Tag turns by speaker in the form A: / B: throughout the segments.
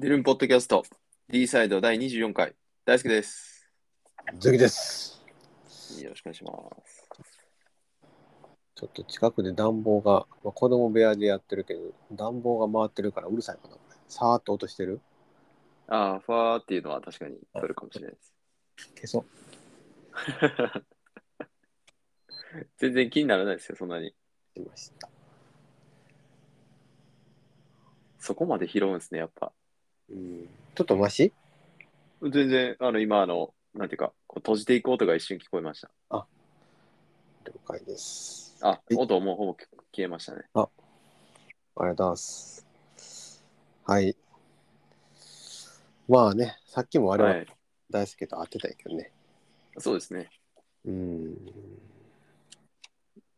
A: デルンポッドキャスト D サイド第24回大好きです。
B: ズキです。
A: よろしくお願いします。
B: ちょっと近くで暖房が、まあ、子供部屋でやってるけど、暖房が回ってるからうるさいかな、これ。さーっと音してる
A: ああ、ファーっていうのは確かに取るかもしれないです。
B: 消そう。
A: 全然気にならないですよ、そんなに。
B: しました。
A: そこまで拾うんですね、やっぱ。
B: うん。ちょっとマシ？
A: 全然、あの、今、あの、なんていうか、こう閉じていく音が一瞬聞こえました。
B: 了解です。
A: あ
B: は、い
A: 音もうほぼ消えましたね。
B: ありがとうございます。はい。まあね、さっきもあれ
A: は。
B: はい大好きと会ってたけどね。
A: そうですね。
B: うん。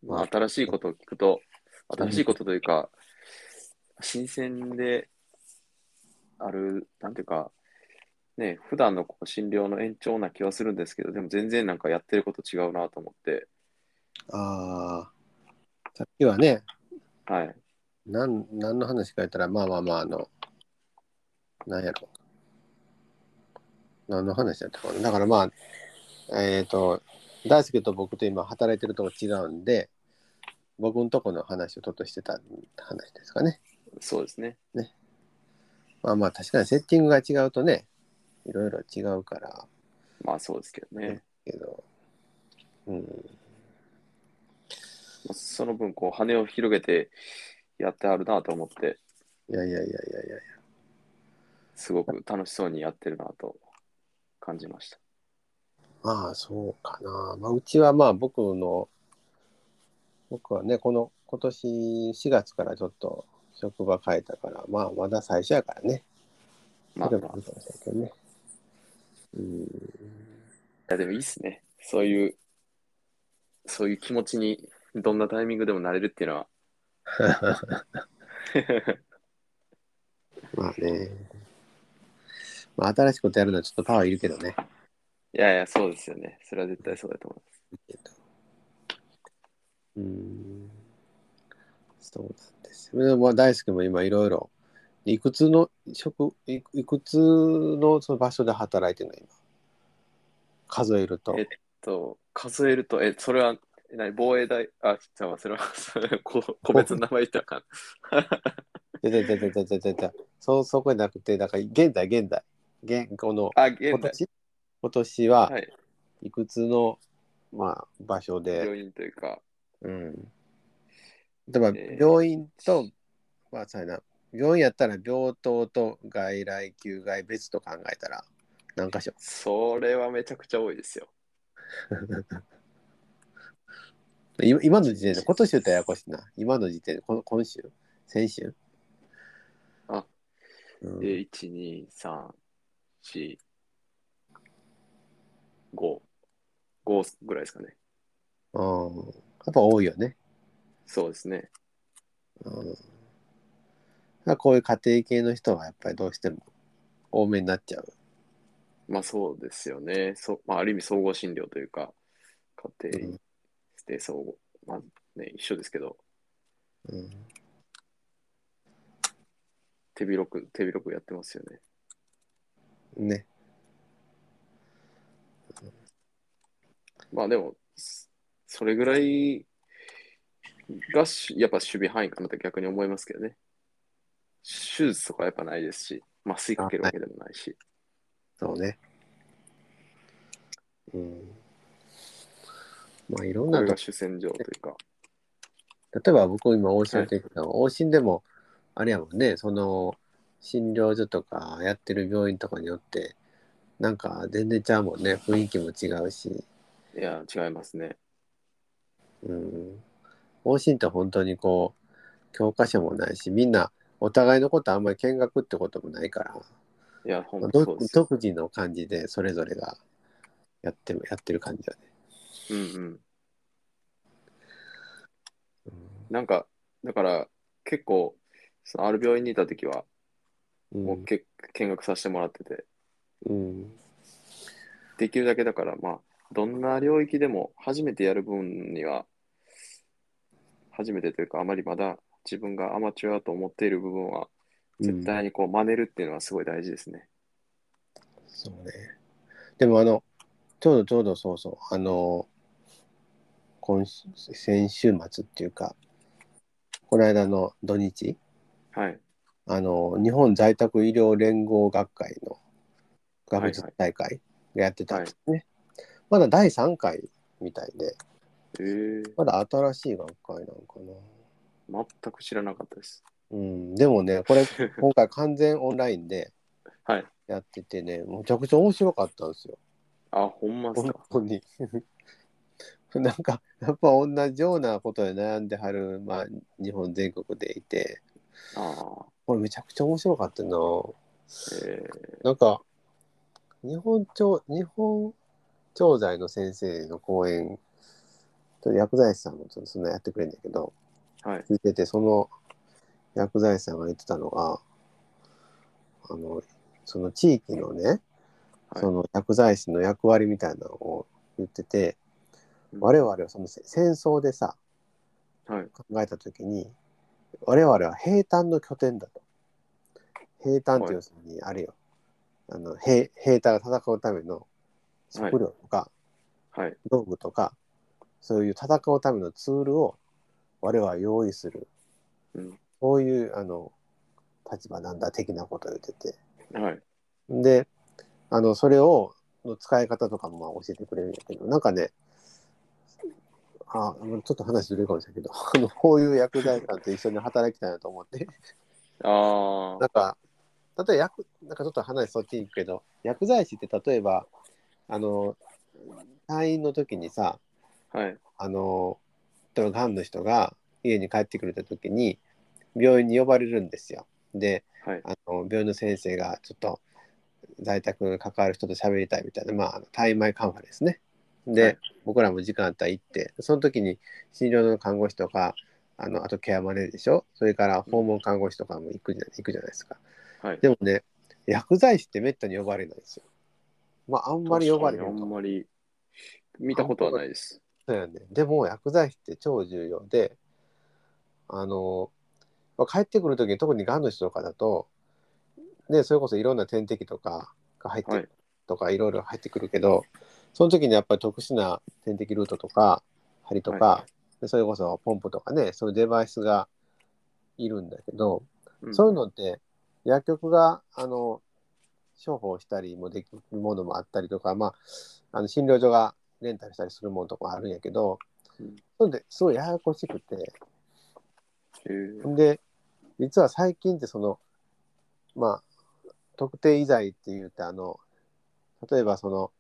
A: まあ、新しいことを聞くと、新しいことというか、新鮮である、なんていうか、ね、普段のこう診療の延長な気はするんですけど、でも全然なんかやってること違うなと思って、
B: ああ、さっきはね、
A: はい。
B: なん何の話か言ったら、まあまあまあ、あの、なんやろ。何の話だったかな。だからまあ、えっ、と、大輔と僕と今働いてるとこ違うんで、僕のとこの話をちょっとしてた話ですかね。
A: そうですね。
B: まあまあ、確かにセッティングが違うとね、いろいろ違うから、
A: まあそうですけどね。
B: けど、うん、
A: その分、こう、羽を広げてやってあるなと思って、
B: いやいやいやいやいや
A: すごく楽しそうにやってるなと感じました。
B: まあそうかな。まあうちはまあ僕の、僕はね、この今年4月からちょっと職場変えたから、まあまだ最初やからね。
A: まあ、まあ、い
B: もいいかもしれないけどね。うん。
A: やでもいいっすね。そういう、そういう気持ちにどんなタイミングでもなれるっていうのは、
B: まあね。まあ新しいことやるのはちょっとパワーいるけどね。
A: いやいや、そうですよね。それは絶対そうだと思います。
B: うん。そうなんです。まあ、大輔も今いろいろ、いくつの職、いくつのその場所で働いてるの今？数えると。
A: えっと、数えると、え、それは、何防衛大、あ、じゃあそれは、そ個個別の名前言ったかん。
B: 出て出て出て出て。そう、そこじゃなくて、だから現在、現在。現この
A: あ現在
B: 今年は、
A: い、
B: いくつの、まあ、場所で。
A: 病院というか。
B: うん。例えば
A: えー。
B: 病院と、まあそうやな、病院やったら病棟と外来休外別と考えたら何箇所
A: それはめちゃくちゃ多いですよ。
B: 今今の時点で、今年言ったらややこしいな。今の時点で、この今週？先週？
A: あ、
B: うん。
A: で、1、2、3、4、5、5ぐらいですかね。
B: うんやっぱ多いよね。
A: そうですね。
B: うん、まあこういう家庭系の人はやっぱりどうしても多めになっちゃう。
A: まあそうですよね。そうまあ、ある意味総合診療というか、家庭
B: うん
A: で総合、まあね、一緒ですけど、
B: うん
A: 手広く、手広くやってますよね。
B: ね。
A: まあでも、そそれぐらいがしやっぱ守備範囲かなと逆に思いますけどね。手術とかやっぱないですし、麻酔かけるわけでもないし。
B: そうね。うん。まあいろん
A: こ
B: なと
A: れが主戦場というか。
B: 例えば僕今往診やってるけど、往診でもあれやもんねその診療所とかやってる病院とかによってなんか全然ちゃうもんね雰囲気も違うし、
A: いや、違いますね。
B: うん、往診って本当にこう教科書もないしみんなお互いのことあんまり見学ってこともないから、
A: いや、ほ
B: まあ
A: んとそうですよ。
B: 独自の感じでそれぞれがやってもやってる感じだね。
A: うんうん。
B: うん
A: なんか、だから結構、そのある病院にいたときは、もうけ見学させてもらってて、
B: うん
A: できるだけだから、まあ、どんな領域でも初めてやる分には、初めてというか、あまりまだ自分がアマチュアと思っている部分は、絶対にこう真似るっていうのはすごい大事ですね。
B: そうね。でもあの、ちょうどちょうどそうそう、あの、今週先週末っていうか、この間の土日、
A: はい。
B: あの、日本在宅医療連合学会の学術大会がやってたんですね。まだ第3回みたいで、
A: えー、
B: まだ新しい学会なのかな。
A: 全く知らなかったです。
B: うん、でもね、これ、今回完全オンラインで
A: はい。
B: やっててね、むちゃくちゃ面白かったんですよ。
A: あ、ほんまっす
B: 本
A: か。
B: 当に。なんか、やっぱ同じようなことで悩んではる、まあ、日本全国でいて、
A: ああ。
B: これめちゃくちゃ面白かったな。
A: え
B: なんか、日本調、日本調剤の先生の講演、と薬剤師さんもそんなやってくれるんだけど、
A: ー、はい。
B: 聞いてて、その薬剤師さんが言ってたのが、あの、その地域のね、
A: はい
B: その薬剤師の役割みたいなのを言ってて、
A: うん
B: 我々はそのせ戦争でさ、
A: はい。
B: 考えたときに、我々は兵隊の拠点だと。兵隊って要するに、あれよ、あの兵兵隊が戦うための食料とか、
A: はい。
B: 道具とか、そういう戦うためのツールを我々は用意する。
A: うん。
B: そういうあの立場なんだ的なことを言ってて。
A: はい。
B: で、あのそれをの使い方とかもまあ教えてくれるんだけど、なんかね、あちょっと話ずれるかもしれないけど、あのこういう薬剤師さんと一緒に働きたいなと思って、
A: あ
B: なんか、例えば薬、なんかちょっと話そっちに行くけど、薬剤師って例えば、あの、退院の時にさ、
A: あ。はい。
B: あの、例えばがんの人が家に帰ってくれた時に、病院に呼ばれるんですよ。で、
A: はい。
B: あの病院の先生がちょっと在宅に関わる人と喋りたいみたいな、まあ、対面カンファですね。で、
A: はい
B: 僕らも時間あったら行って、その時に診療の看護師とか、あのあとケアマネでしょ、それから訪問看護師とかも行くじゃ行くじゃないですか。
A: はい。
B: でもね、薬剤師ってめったに呼ばれないんですよ。まあ、あんまり呼ばれへ
A: 確かにあ
B: ん
A: まり見たことはないです。
B: そうやね。でも薬剤師って超重要で、あの、まあ、帰ってくるときに特にがんの人とかだと、ね、それこそいろんな点滴とかが入って、
A: はい
B: とかいろいろ入ってくるけど、その時にやっぱり特殊な点滴ルートとか、針とか、
A: は
B: でそれこそポンプとかね、そういうデバイスがいるんだけど、
A: うん
B: そういうのって薬局があの処方したりもできるものもあったりとか、まあ、あの診療所がレンタルしたりするものとかあるんやけど、
A: うん。
B: それですごいややこしくて、
A: え。ー
B: で、実は最近ってその、まあ、特定医剤って言って、あの、例えばその、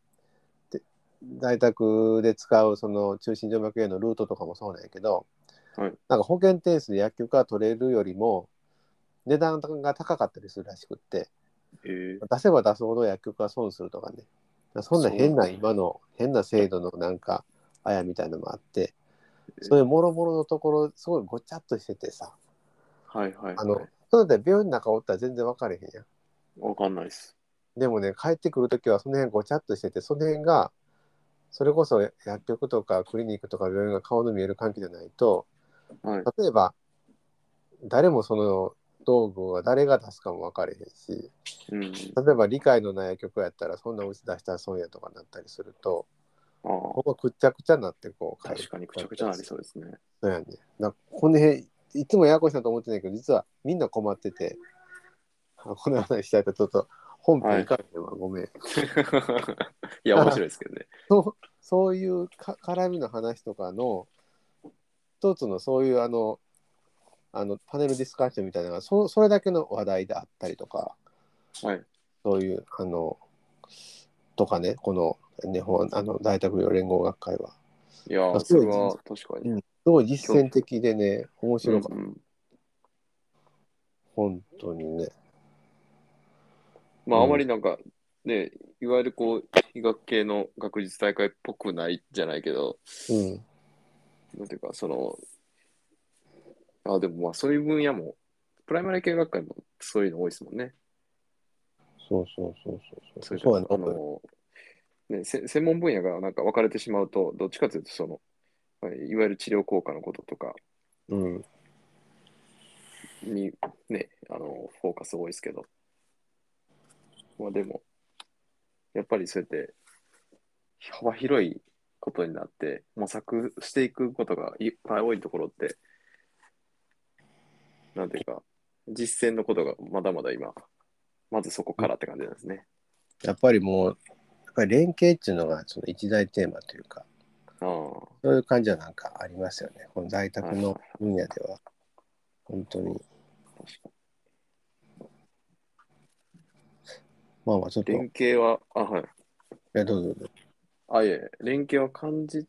B: で在宅で使うその中心静脈へのルートとかもそうなんやけど、
A: はい。
B: なんか保険点数で薬局が取れるよりも値段が高かったりするらしくって、
A: え。ー
B: 出せば出すほど薬局が損するとかね、そんな変な今の変な制度のなんか、あやみたいなのもあって、
A: えー
B: そういうもろもろのところ、すごいごちゃっとしててさ、
A: はいはい
B: あの、
A: はい。
B: そうだ病院の中おったら全然分かれへんやん。
A: わかんないです。
B: でもね、帰ってくるときはその辺ごちゃっとしてて、その辺が、それこそ薬局とかクリニックとか病院が顔の見える関係じゃないと、
A: はい。
B: 例えば、誰もその道具は誰が出すかも分かれへんし、
A: うん。
B: 例えば理解のない薬局やったら、そんなうち出したら損やとかなったりすると、
A: あ
B: ここくっちゃくちゃになってこう
A: あ、確かにくちゃくちゃなりそうですね。
B: そうやね。なこの辺、いつもややこしいなと思ってないけど、実はみんな困ってて、あこの話したいとちょっと本編いかへんわ、ごめん。
A: いや、面白いですけどね。
B: そうそういうか絡みの話とかの一つのそういうあのあのパネルディスカッションみたいなのがそそれだけの話題であったりとか
A: はい。
B: そういうあのとかねこの日本あの在宅医療連合学会は。い
A: やー、
B: あ
A: それは確かに。
B: すごい実践的でね面白かった、
A: うんうん。
B: 本当にね。
A: まあ、
B: うん
A: あまりなんか、ね、いわゆるこう、医学系の学術大会っぽくないじゃないけど、
B: うん。
A: なんていうか、その、あ、でもまあ、そういう分野も、プライマリー系学会もそういうの多いですもんね。
B: そうそうそうそう
A: そう
B: そう
A: あの、ね、せ専門分野がなんか分かれてしまうと、どっちかというと、その、はいいわゆる治療効果のこととか、
B: うん
A: にね、あの、フォーカス多いですけど。まあでも、やっぱりそうやって幅広いことになって模索していくことがいっぱい多いところって、なんていうか、実践のことがまだまだ今、まずそこからって感じなんですね。
B: やっぱりもう、やっぱり連携っていうのがその一大テーマというか、
A: ああ、
B: そういう感じはなんかありますよね。この在宅の分野では。本当に。まあまあちょっと、
A: 連携は、あ、はい。
B: や、どうぞどうぞ。
A: あ、いえいえ、連携は感じ、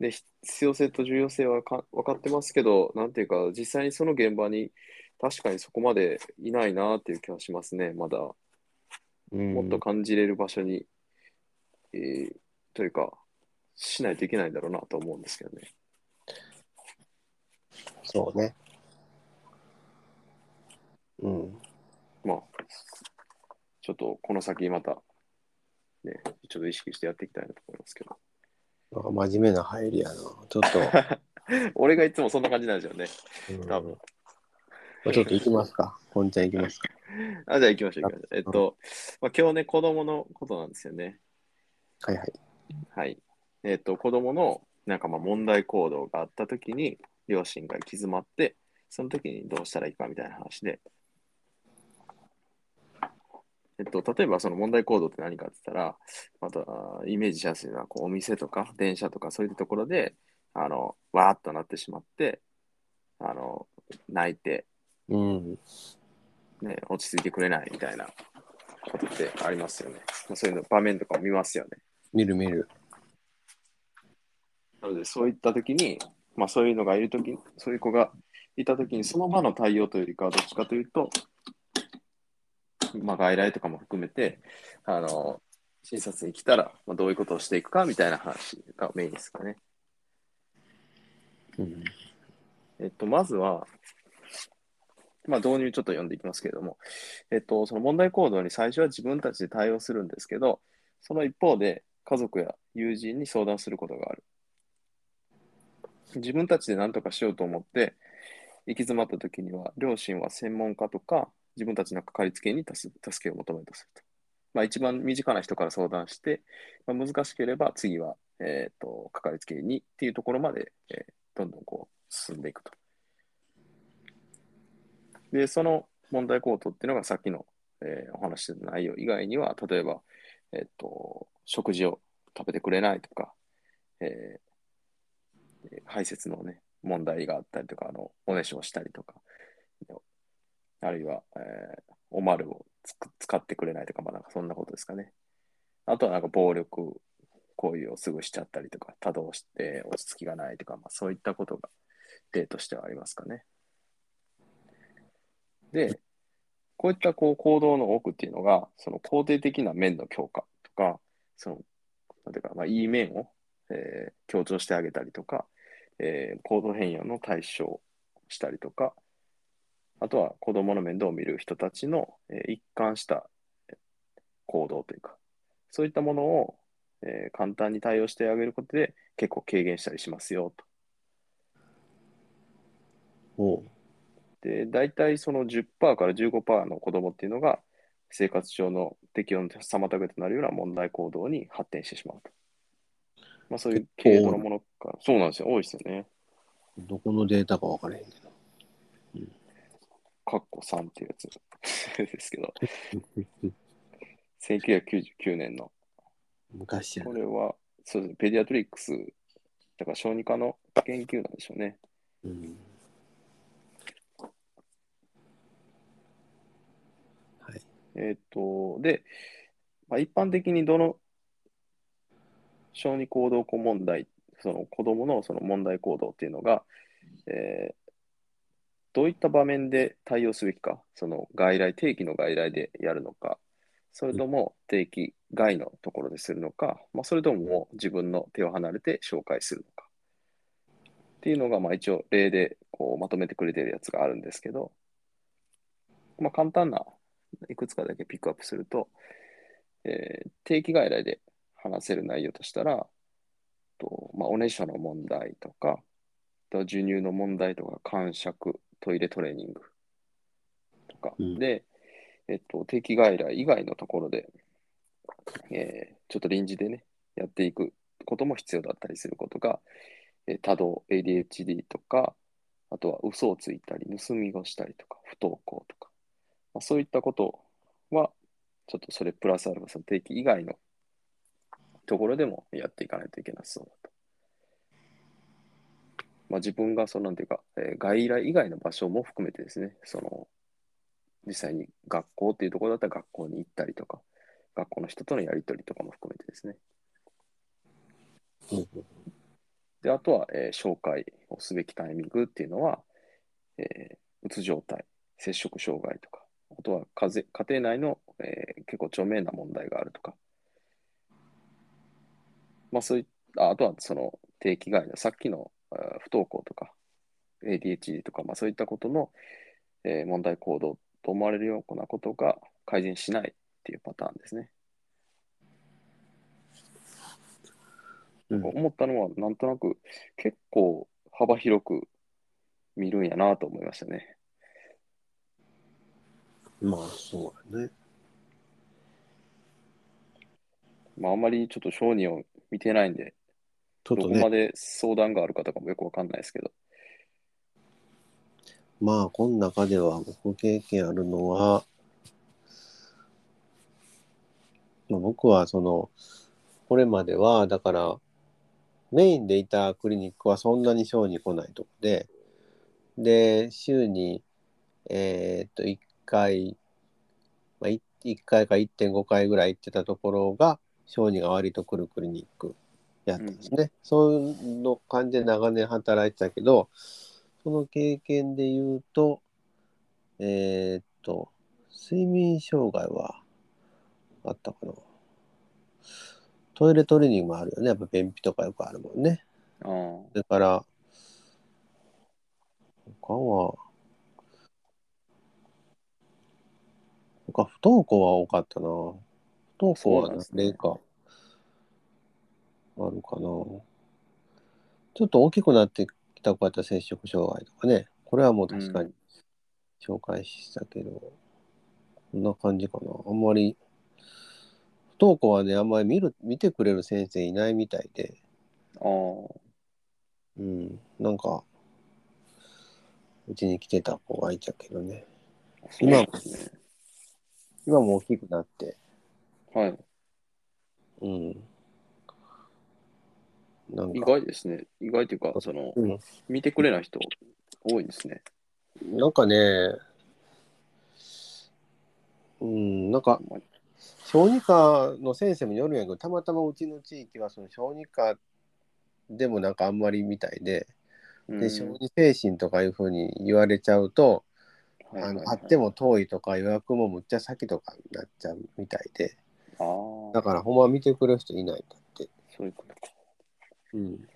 A: で、必要性と重要性はか分かってますけど、なんていうか、実際にその現場に確かにそこまでいないなっていう気はしますね、まだ。
B: うん、
A: もっと感じれる場所に、えーというか、しないといけないんだろうなと思うんですけどね。
B: そうね。うん。
A: まあ、ちょっとこの先また、ね、ちょっと意識してやっていきたいなと思いますけど。
B: なんか真面目な入りやな。ちょっと、
A: 俺がいつもそんな感じなんですよね。
B: うん
A: 多分
B: まあちょっと行きますか。こんちゃん行きますか。
A: あ、じゃあ行きましょう行きましょう。えっと、まあ、今日ね、子供のことなんですよね。
B: はいはい。
A: はい。えっと、子供のなんかまあ問題行動があったときに、両親が行き詰まって、その時にどうしたらいいかみたいな話で、えっと、例えばその問題行動って何かって言ったら、またイメージしやすいのはこうお店とか電車とかそういうところで、あの、わーっとなってしまって、あの、泣いて、
B: うん。
A: ね、落ち着いてくれないみたいなことってありますよね。まあ、そういうの場面とかを見ますよね。
B: 見る見る。
A: なので、そういったときに、まあ、そういうのがいるとき、そういう子がいたときに、その場の対応というよりかは、どっちかというと、まあ、外来とかも含めて、あの、診察に来たら、まあ、どういうことをしていくかみたいな話がメインですかね。
B: うん。
A: えっと、まずは、まあ、導入ちょっと読んでいきますけれども、えっと、その問題行動に最初は自分たちで対応するんですけど、その一方で家族や友人に相談することがある。自分たちで何とかしようと思って行き詰まった時には、両親は専門家とか自分たちのかかりつけに助けを求めるとすると。まあ、一番身近な人から相談して、まあ、難しければ次は、えー、とかかりつけにっていうところまで、えーどんどんこう進んでいくと。で、その問題行動っていうのがさっきの、えーお話しした内容以外には、例えば、えっ、と、食事を食べてくれないとか、えー排泄のね、問題があったりとか、あの、おねしょをしたりとか、あるいは、えーおまるをつく使ってくれないとか、まあなんかそんなことですかね。あとはなんか暴力行為をすぐしちゃったりとか、多動して落ち着きがないとか、まあそういったことが例としてはありますかね。で、こういったこう行動の多くっていうのが、その肯定的な面の強化とか、その、なんていうか、まあ、いい面を、えー強調してあげたりとか、えー行動変容の対象したりとか、あとは子供の面倒を見る人たちの、えー一貫したえー行動というか、そういったものを、えー簡単に対応してあげることで結構軽減したりしますよと。
B: おう
A: で、大体その10%から15%の子供っていうのが生活上の適応の妨げとなるような問題行動に発展してしまうと。まあそういう系統のものから、そうなんですよ、多いですよね。
B: どこのデータか分からへんけど。
A: カッコ3っていうやつ ですけど、1999年の、
B: 昔やな
A: これは、そうですね、ペディアトリックス、だから小児科の研究なんでしょうね。
B: うん。はい。
A: えっ、と、で、まあ、一般的にどの小児行動子問題、その子供のその問題行動っていうのが、えーどういった場面で対応すべきか、その外来、定期の外来でやるのか、それとも定期外のところでするのか、まあ、それとも自分の手を離れて紹介するのか。っていうのが、まあ一応例でこうまとめてくれてるやつがあるんですけど、まあ簡単ないくつかだけピックアップすると、えー定期外来で話せる内容としたら、とまあ、おねしょの問題とか、あとは授乳の問題とか、感触、トイレトレーニング、か。
B: うん
A: で、えっと、定期外来以外のところで、えーちょっと臨時でね、やっていくことも必要だったりすることが、えー多動、ADHD とか、あとは嘘をついたり、盗みをしたりとか、不登校とか、まあ、そういったことは、ちょっとそれプラスアルファ、その定期以外のところでもやっていかないといけなそうだと。まあ、自分がそのなんていうか、えー外来以外の場所も含めてですね、その実際に学校っていうところだったら学校に行ったりとか、学校の人とのやり取りとかも含めてですね。で、あとは、えー紹介をすべきタイミングっていうのは、えーうつ状態、摂食障害とか、あとは家家庭内の、えー結構著名な問題があるとか、まあそういった、あとはその定期外のさっきの不登校とか ADHD とか、まあそういったことの、えー問題行動と思われるようなことが改善しないっていうパターンですね。
B: うん
A: 思ったのは、なんとなく結構幅広く見るんやなと思いましたね。
B: まあそうだね。
A: まああんまりちょっと小児を見てないんで、
B: ちょっとね
A: どこま、で相談があるかとかもよくわかんないですけど。
B: まあこの中では僕経験あるのは、まあ、僕はその、これまではだからメインでいたクリニックはそんなに小児来ないとこで、で、週に、えーっと、1回、まあ、1回か1.5回ぐらい行ってたところが、小児が割と来るクリニックやったんですね。そういうの感じで長年働いてたけど、その経験で言うと、えーっと、睡眠障害はあったかな。トイレトレーニングもあるよね。やっぱ便秘とかよくあるもんね。
A: ああ、
B: だから、他は、他不登校は多かったな。不登校は何かあるかな。ちょっと大きくなってきた子やったら摂食障害とかね。これはもう確かに紹介したけど、こんな感じかな。あんまり、不登校はね、あんまり見る、見てくれる先生いないみたいで、
A: ああ、
B: うん、なんか、うちに来てた子がいたけどね。
A: そうなんですね。
B: 今も大きくなって、
A: はい。
B: うん。なん
A: 意
B: か、
A: 外ですね。意外というか、その、
B: うん、
A: 見てくれない人多いですね。
B: なんかね、うん、なんか、
A: まあ
B: 小児科の先生もよるんやけど、たまたまうちの地域はその小児科でもなんかあんまりみたいで、
A: うん
B: で、小児精神とかいうふうに言われちゃうと、
A: はいはいはい
B: あの、あっても遠いとか予約もむっちゃ先とかになっちゃうみたいで、
A: ああ、
B: だからほんま見てくれる人いないんだって。
A: そういうことか。
B: うん。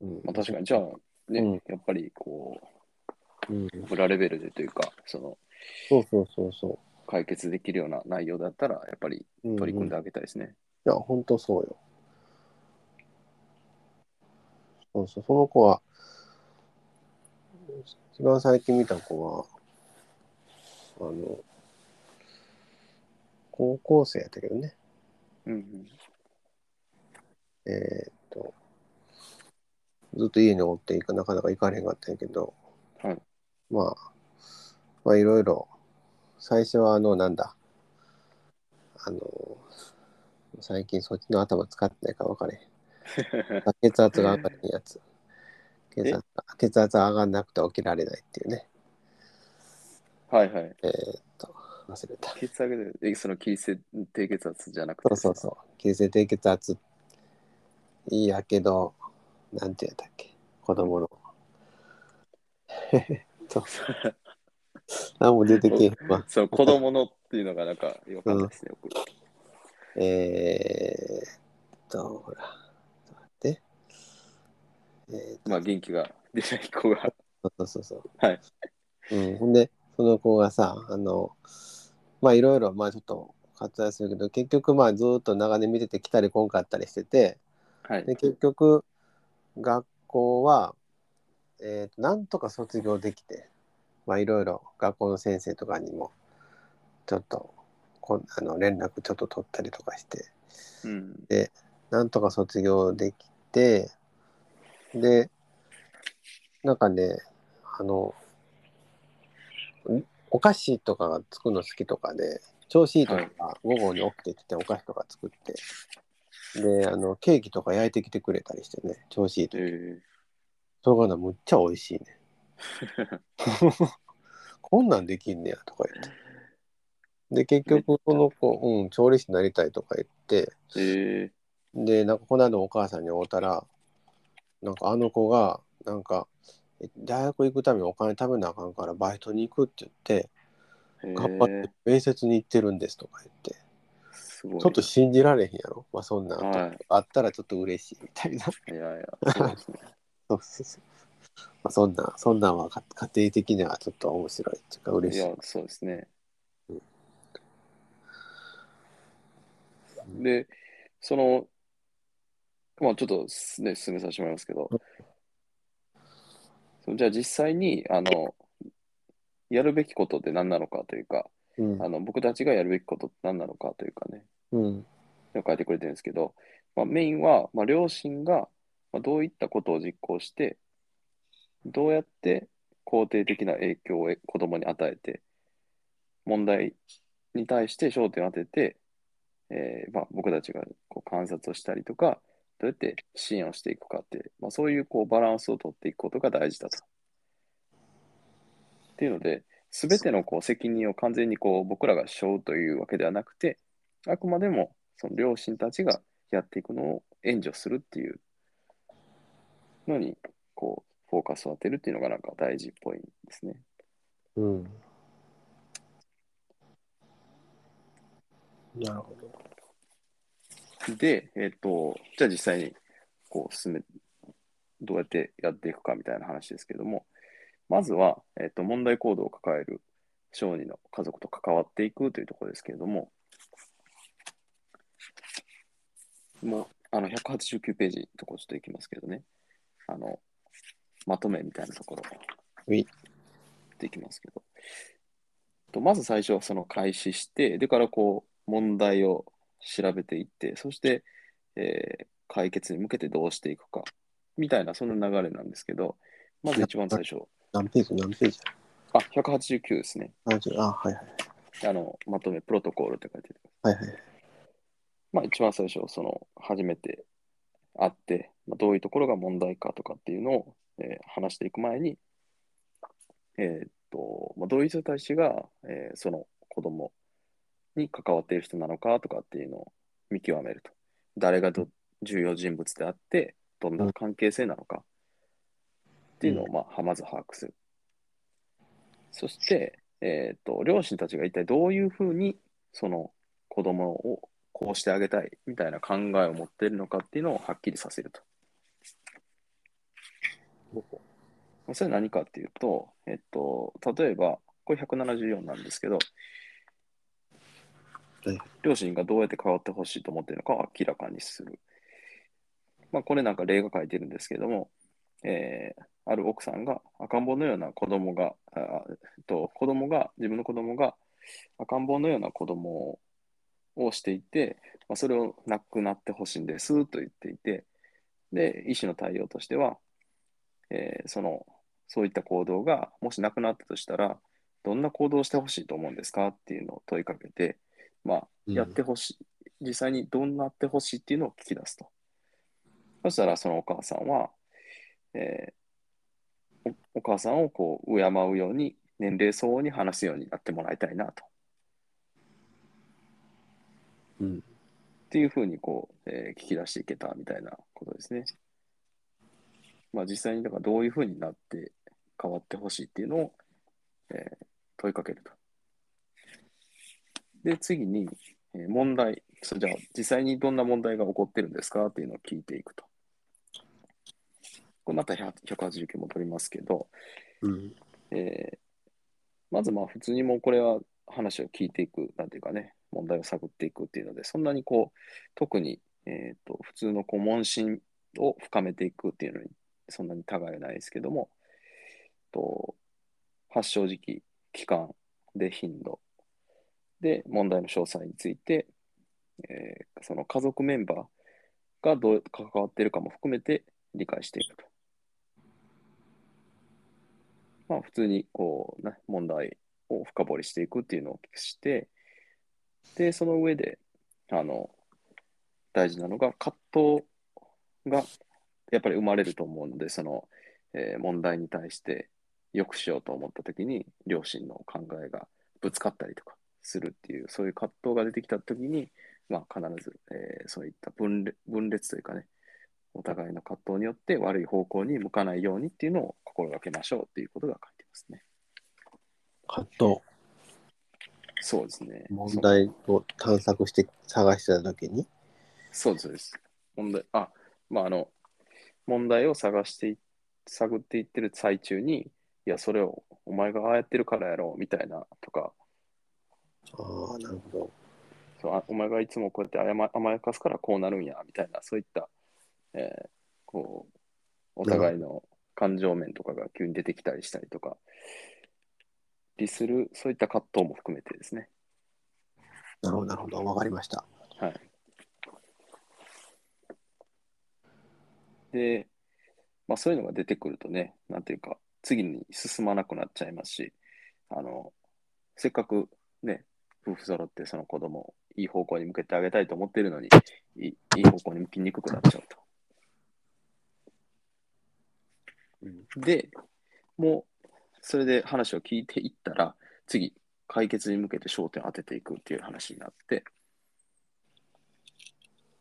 B: うん
A: まあ確かに、じゃあ、ね、
B: うん
A: やっぱりこ
B: うん、
A: う、裏レベルでというか、その、
B: そうそうそうそ
A: 解決できるような内容だったら、やっぱり
B: う。うんうん、
A: 取り組んであげたいですね。
B: いや、ほんとそうよ。そうそう、その子は、一番最近見た子は、あの、高校生やったけどね。
A: うんうん。
B: えーっと、ずっと家におっていかなかなか行かれへんかったんやけど、
A: はい。
B: まあ、まあいろいろ、最初はあの、なんだ、あの、最近そっちの頭使ってないから分かれへん。血圧が上がるやつ。血圧血圧が上がんなくて起きられないっていうね。
A: はいはい。
B: えーっと、忘れた。
A: 血圧で、えその急性低血圧じゃなくて
B: そうそうそう。急性低血圧いいやけど、なんて言うんだっけ。子供の。えーっと、あ、もう出てけえへんわ。
A: そう、子供のっていうのがなんか、よかったですね、僕。
B: えーっと、ほら、ちょっと待って。えー
A: まあ、元気が出ない子が。
B: そうそうそう。
A: はい。
B: うん、ほんで、その子がさ、あの、まあいろいろ、まあちょっと割愛するけど、結局まあずーっと長年見てて来たり来んかったりしてて、
A: はい。
B: で、結局、学校は、えーと、なんとか卒業できて、まあいろいろ学校の先生とかにも、ちょっとこあの連絡ちょっと取ったりとかして、
A: うん、
B: で、なんとか卒業できて、で、なんかね、あの、お菓子とかが作るの好きとかで、調子いいとか午後に起きてきてお菓子とか作って、で、あの、ケーキとか焼いてきてくれたりしてね、調子いいと。えー、それがな、むっちゃ美味しいね。こんなんできんねやとか言って。で、結局、その子、うん、調理師になりたいとか言って、
A: え
B: ー、で、なんかこの間お母さんに会うたら、なんかあの子が、なんか、大学行くためにお金貯めなあかんからバイトに行くって言って、頑張って面接に行ってるんですとか言って、ちょっと信じられへんやろ？まあそんな、はい、あったらちょっと嬉しいみたいな。
A: いやいや、そうですね。
B: そうそうそう。まあそんな、そんなんは家庭的にはちょっと面白いっていうか嬉しい。いや、
A: そうですね。うん、で、その、まあちょっとね、進めさせてもらいますけど、じゃあ実際に、あの、やるべきことって何なのかというか、うん、あの僕たちがやるべきことって何なのかというかね、
B: うん、
A: 書いてくれてるんですけど、まあ、メインは、まあ、両親がどういったことを実行して、どうやって肯定的な影響を子供に与えて、問題に対して焦点を当てて、えーまあ、僕たちがこう観察をしたりとか、どうやって支援をしていくかって、まあ、そういうこうバランスをとっていくことが大事だと。っていうので、すべてのこう責任を完全にこう僕らが背負うというわけではなくて、あくまでもその両親たちがやっていくのを援助するっていうのに、こう、フォーカスを当てるっていうのがなんか大事っぽいんですね。
B: うん。なるほ
A: ど。で、えっ、ー、と、じゃあ実際にこう進め、どうやってやっていくかみたいな話ですけども、まずは、えっと、問題行動を抱える小児の家族と関わっていくというところですけれども、もう、あの、189ページのところちょっといきますけどね、あの、まとめみたいなところ、できますけど、とまず最初はその開始して、でからこう、問題を調べていって、そして、えー、解決に向けてどうしていくか、みたいな、その流れなんですけど、まず一番最初、
B: 何ページ何ページ
A: あ、189ですね。
B: あ、はいはい。
A: あの、まとめ、プロトコールって書いて
B: ある。はいはい。
A: まあ、一番最初、その、初めて会って、まあ、どういうところが問題かとかっていうのを、えー、話していく前に、えー、っと、まあ、どういう人たちが、えー、その子供に関わっている人なのかとかっていうのを見極めると。誰がど重要人物であって、どんな関係性なのか。っていうのを、まあ、まず把握する。そして、えっ、ー、と、両親たちが一体どういうふうに、その子供をこうしてあげたいみたいな考えを持っているのかっていうのをはっきりさせると。それは何かっていうと、えっと、例えば、これ174なんですけど、両親がどうやって変わってほしいと思っているのかを明らかにする。まあ、これなんか例が書いてるんですけども、えー、ある奥さんが赤ん坊のような子供が、あと子供が、自分の子供が赤ん坊のような子供をしていて、まあ、それをなくなってほしいんですと言っていて、で、医師の対応としては、えー、その、そういった行動がもしなくなったとしたら、どんな行動をしてほしいと思うんですかっていうのを問いかけて、まあ、やってほしい、うん、実際にどんなってほしいっていうのを聞き出すと。そしたら、そのお母さんは、えー、お母さんをこう敬うように年齢相応に話すようになってもらいたいなと。
B: うん、
A: っていうふうにこう、えー、聞き出していけたみたいなことですね。まあ実際にだからどういうふうになって変わってほしいっていうのを、えー、問いかけると。で、次に、えー、問題。そじゃあ実際にどんな問題が起こってるんですかっていうのを聞いていくと。これまた189戻りますけど、
B: うん、
A: えー、まずまあ普通にもうこれは話を聞いていく、なんていうかね、問題を探っていくっていうので、そんなにこう、特に、えーと、普通のこう問診を深めていくっていうのに、そんなに違いないですけども、と、発症時期、期間で頻度、で、問題の詳細について、えーその家族メンバーがどう関わっているかも含めて理解していくと。まあ、普通にこう、ね、問題を深掘りしていくっていうのをして、で、その上で、あの、大事なのが葛藤がやっぱり生まれると思うので、その、えー問題に対して良くしようと思ったときに、両親の考えがぶつかったりとかするっていう、そういう葛藤が出てきたときに、まあ、必ず、えーそういった分裂分裂というかね、お互いの葛藤によって悪い方向に向かないようにっていうのを心がけましょうっていうことが書いてますね。
B: 葛藤、
A: そうですね。
B: 問題を探索して探してた時に、
A: そうです、そうです。問題、あ、まあ、あの、問題を探してい、探っていってる最中に、いや、それをお前がああやってるからやろうみたいなとか、
B: ああ、なるほど。
A: そうあお前がいつもこうやって甘甘やかすからこうなるんやみたいな、そういった、えーこう、お互いの感情面とかが急に出てきたりしたりとか、りする、そういった葛藤も含めてですね。
B: なるほど、なるほど。わかりました。
A: はい。で、まあそういうのが出てくるとね、なんていうか、次に進まなくなっちゃいますし、あの、せっかくね、夫婦揃ってその子供をいい方向に向けてあげたいと思っているのに、いいい方向に向きにくくなっちゃうと。で、もう、それで話を聞いていったら、次、解決に向けて焦点を当てていくっていう話になって、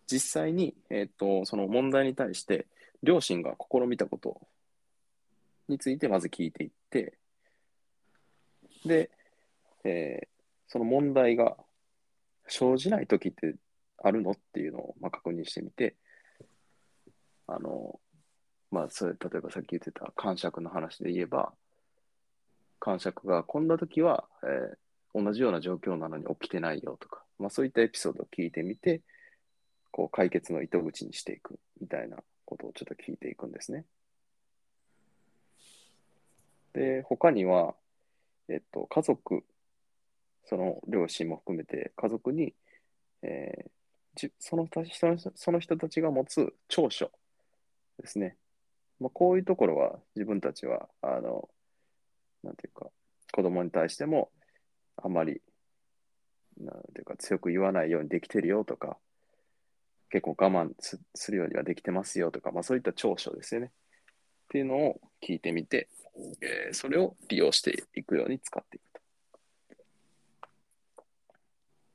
A: 実際に、えっ、と、その問題に対して、両親が試みたことについてまず聞いていって、で、えーその問題が生じないときってあるのっていうのをまあ確認してみて、あの、まあ、それ、例えばさっき言ってた感触の話で言えば、感触がこんなときは、えー同じような状況なのに起きてないよとか、まあ、そういったエピソードを聞いてみて、こう解決の糸口にしていくみたいなことをちょっと聞いていくんですね。で、他には、えっと、家族、その両親も含めて家族に、えーじその人その人その人たちが持つ長所ですね。まあ、こういうところは自分たちは、あの、なんていうか、子供に対してもあまり、なんていうか、強く言わないようにできてるよとか、結構我慢すするようにはできてますよとか、まあ、そういった長所ですよね。っていうのを聞いてみて、えーそれを利用していくように使っていくと。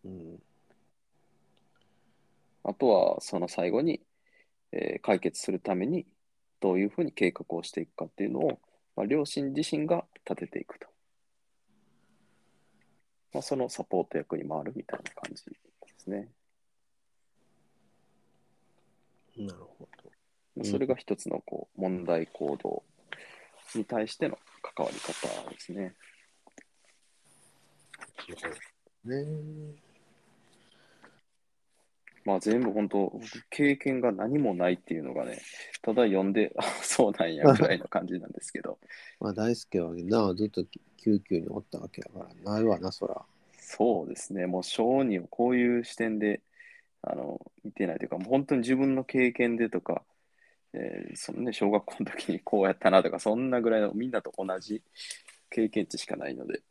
B: うん。
A: あとは、その最後に、えー解決するためにどういうふうに計画をしていくかっていうのを、まあ、両親自身が立てていくと。まあ、そのサポート役に回るみたいな感じですね。
B: なるほど。
A: まあそれが一つのこう問題行動に対しての関わり方ですね。
B: ね
A: まあ全部本当、僕経験が何もないっていうのがね、ただ読んで、あそうなんや ぐらいの感じなんですけど、
B: まあ大輔はな、ずっと救急におったわけやから、ないわな、そら。
A: そうですね、もう小児をこういう視点であの見てないというか、もう本当に自分の経験でとか、えーそのね、小学校の時にこうやったなとか、そんなぐらいのみんなと同じ経験値しかないので、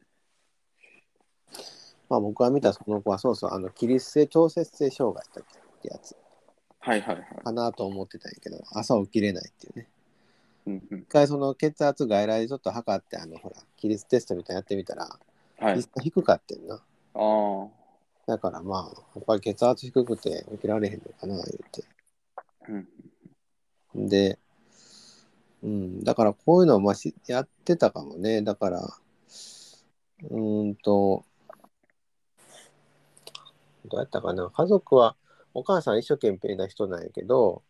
B: まあ僕が見たその子は、そうそう、あの、起立性調節性障害だってやつ
A: はいはいはい。
B: かなと思ってたんやけど、朝起きれないっていうね。
A: うんうん
B: 一回その血圧外来でちょっと測って、あの、ほら、起立テストみたいなのやってみたら、
A: はい。
B: 低かってんな。
A: ああ、
B: だからまあ、やっぱり血圧低くて起きられへんのかな、言って。
A: うん。
B: で、うん、だからこういうのをまあしやってたかもね。だから、うーんと、どうやったかな。家族は、お母さん一生懸命な人なんやけど、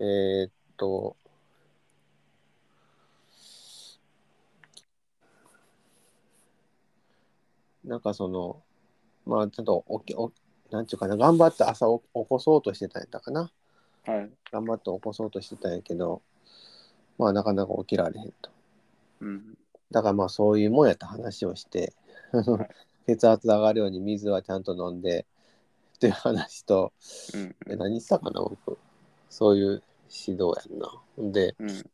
B: えーっと、なんかその、まあちょっと起き、おなんちゅうかな、頑張って朝起起こそうとしてたんやったかな。
A: はい。
B: 頑張って起こそうとしてたんやけど、まあなかなか起きられへんと。
A: うん。
B: だからまあそういうもんやった話をして、血圧上がるように水はちゃんと飲んでっていう話と、
A: うん。
B: え何したかな僕そういう指導やんな。で
A: うん。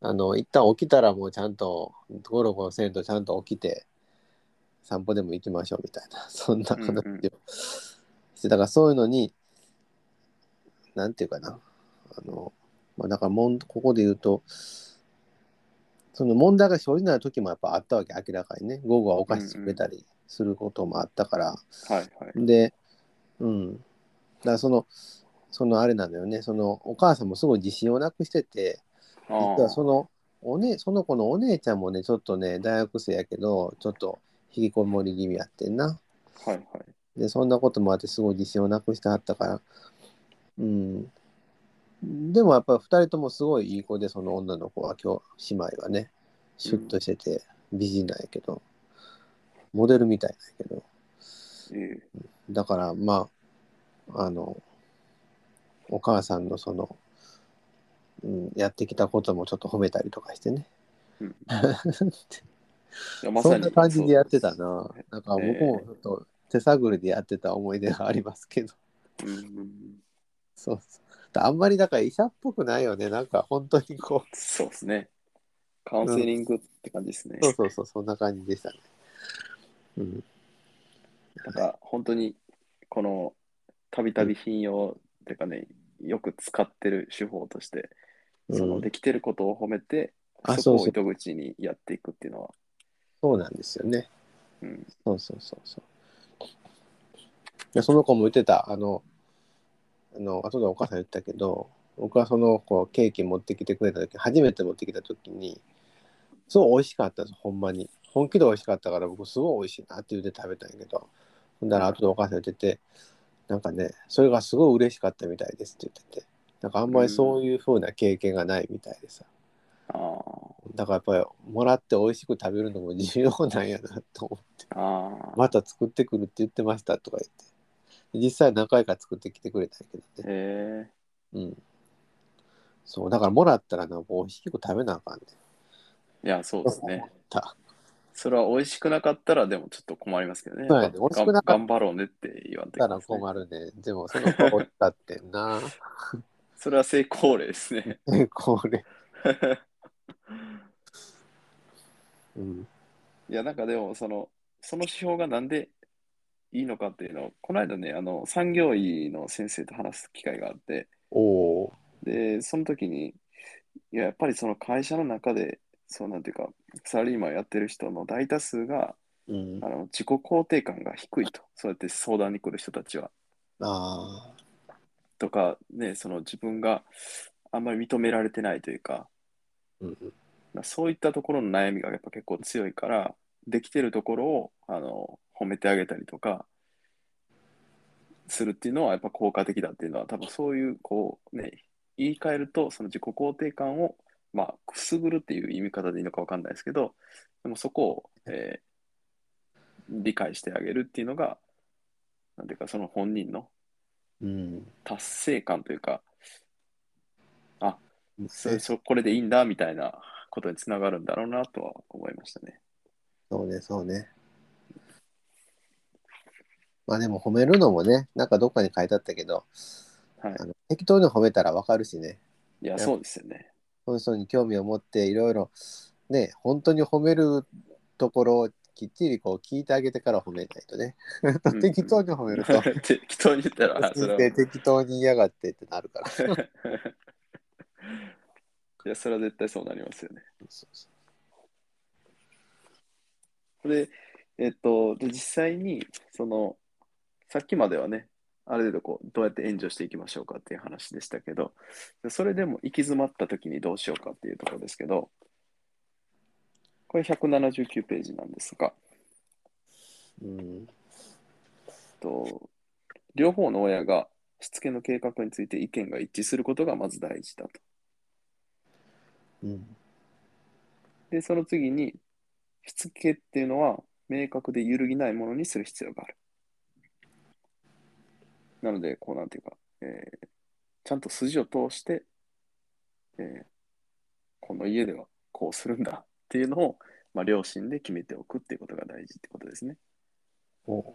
B: あの一旦起きたらもうちゃんとゴロゴロせんとちゃんと起きて散歩でも行きましょうみたいな そんな話を
A: うんうん
B: してだからそういうのになんていうかなあのまあだからもんここで言うとその問題が生じない時もやっぱあったわけ明らかにね午後はお菓子くれたりすることもあったから、
A: はいはい。
B: で、うん。だからその、そのあれなんだよね、そのお母さんもすごい自信をなくしてて、実はその、おね、その子のお姉ちゃんもね、ちょっとね、大学生やけど、ちょっと引きこもり気味やってんな。
A: はいはい。
B: で、そんなこともあって、すごい自信をなくしてはったから、うん。でもやっぱり2人ともすごいいい子で、その女の子は、今日、姉妹はね、シュッとしてて、美人なんやけど、モデルみたいなんやけど、
A: え
B: だからまああのお母さんのその、うん、やってきたこともちょっと褒めたりとかしてね。
A: えうん。
B: そんな感じでやってたな。
A: ね。
B: なんか僕もちょっと手探りでやってた思い出がありますけど。
A: うんうんうん。
B: そうそうあんまりだから医者っぽくないよね。なんか本当にこう。
A: そうですね。カウンセリングって感じですね。
B: そうそうそうそんな感じでしたね。うん。
A: なんか本当にこのたびたび頻用っていうかね、よく使ってる手法として、その
B: うん
A: できてることを褒めて、
B: あそうそう
A: そこを糸口にやっていくっていうのは、
B: そうなんですよね。
A: うん、
B: そうそうそうそう。いやその子も言ってた、あの、あの後でお母さん言ったけど、僕はその子ケーキ持ってきてくれた時、初めて持ってきた時に、すごい美味しかったんです、ほんまに。本気で美味しかったから、僕すごい美味しいなって言って食べたんやけど、ほんだら後でお母さん言ってて、なんかね、それがすごい嬉しかったみたいですって言ってて、なんかあんまりそういう風な経験がないみたいでさ。
A: あー
B: だからやっぱりもらって美味しく食べるのも重要なんやなと思って。また作ってくるって言ってましたとか言って。実際何回か作ってきてくれたんやけどね。
A: へ
B: うん。そう、だからもらったらな、もう美味しく食べなあかんね。
A: えいや、そうですね。
B: た
A: それは美味しくなかったら、でもちょっと困りますけどね。
B: そうやね美味しくなかった
A: がん頑張ろうねって言わんとい
B: たら困るね。でもその子美味しかってんな。
A: それは成功例ですね。
B: これ。うん。
A: いや、なんかでも、その、その指標がなんでいいのかっていうのを、この間ね、あの、産業医の先生と話す機会があって、
B: おお。
A: で、その時に、いや、やっぱりその会社の中で、そうなんていうか、サラリーマンやってる人の大多数が、
B: うん
A: あ。の自己肯定感が低いと、そうやって相談に来る人たちは。
B: あ
A: とか、ね、その自分があんまり認められてないというか、
B: ーうん。
A: まあそういったところの悩みがやっぱ結構強いから、できてるところをあの褒めてあげたりとかするっていうのはやっぱ効果的だっていうのは、多分そういう、こうね、言い換えると、その自己肯定感を、まあ、くすぐるっていう意味方でいいのかわかんないですけど、でもそこを、えー理解してあげるっていうのが、なんていうか、その本人の
B: うん。
A: 達成感というか、あ、そ
B: ね
A: そこれでいいんだみたいなことにつながるんだろうなとは思いましたね。
B: そうね、そうね。まあでも褒めるのもね、なんかどっかに書いてあったけど、
A: はい
B: あ。の適当に褒めたらわかるしね。
A: いや、そうですよね。
B: その人に興味を持っていろいろね本当に褒めるところをきっちりこう聞いてあげてから褒めないとね
A: うん
B: 適当に褒めると
A: 適当に言ったら、あそれは。い
B: 適当に嫌がってってなるから
A: や、それは絶対そうなりますよね。
B: そうそ
A: で、えっと、で実際に、その、さっきまではね、ある程度こう、どうやって援助していきましょうかっていう話でしたけど、でそれでも行き詰まった時にどうしようかっていうところですけど、これ179ページなんですが、
B: ううん
A: と両方の親がしつけの計画について意見が一致することがまず大事だと。
B: うん
A: で、その次に、しつけっていうのは明確で揺るぎないものにする必要がある。なので、こうなんていうか、えーちゃんと筋を通して、えーこの家ではこうするんだっていうのを、まあ、両親で決めておくっていうことが大事ってことですね。
B: お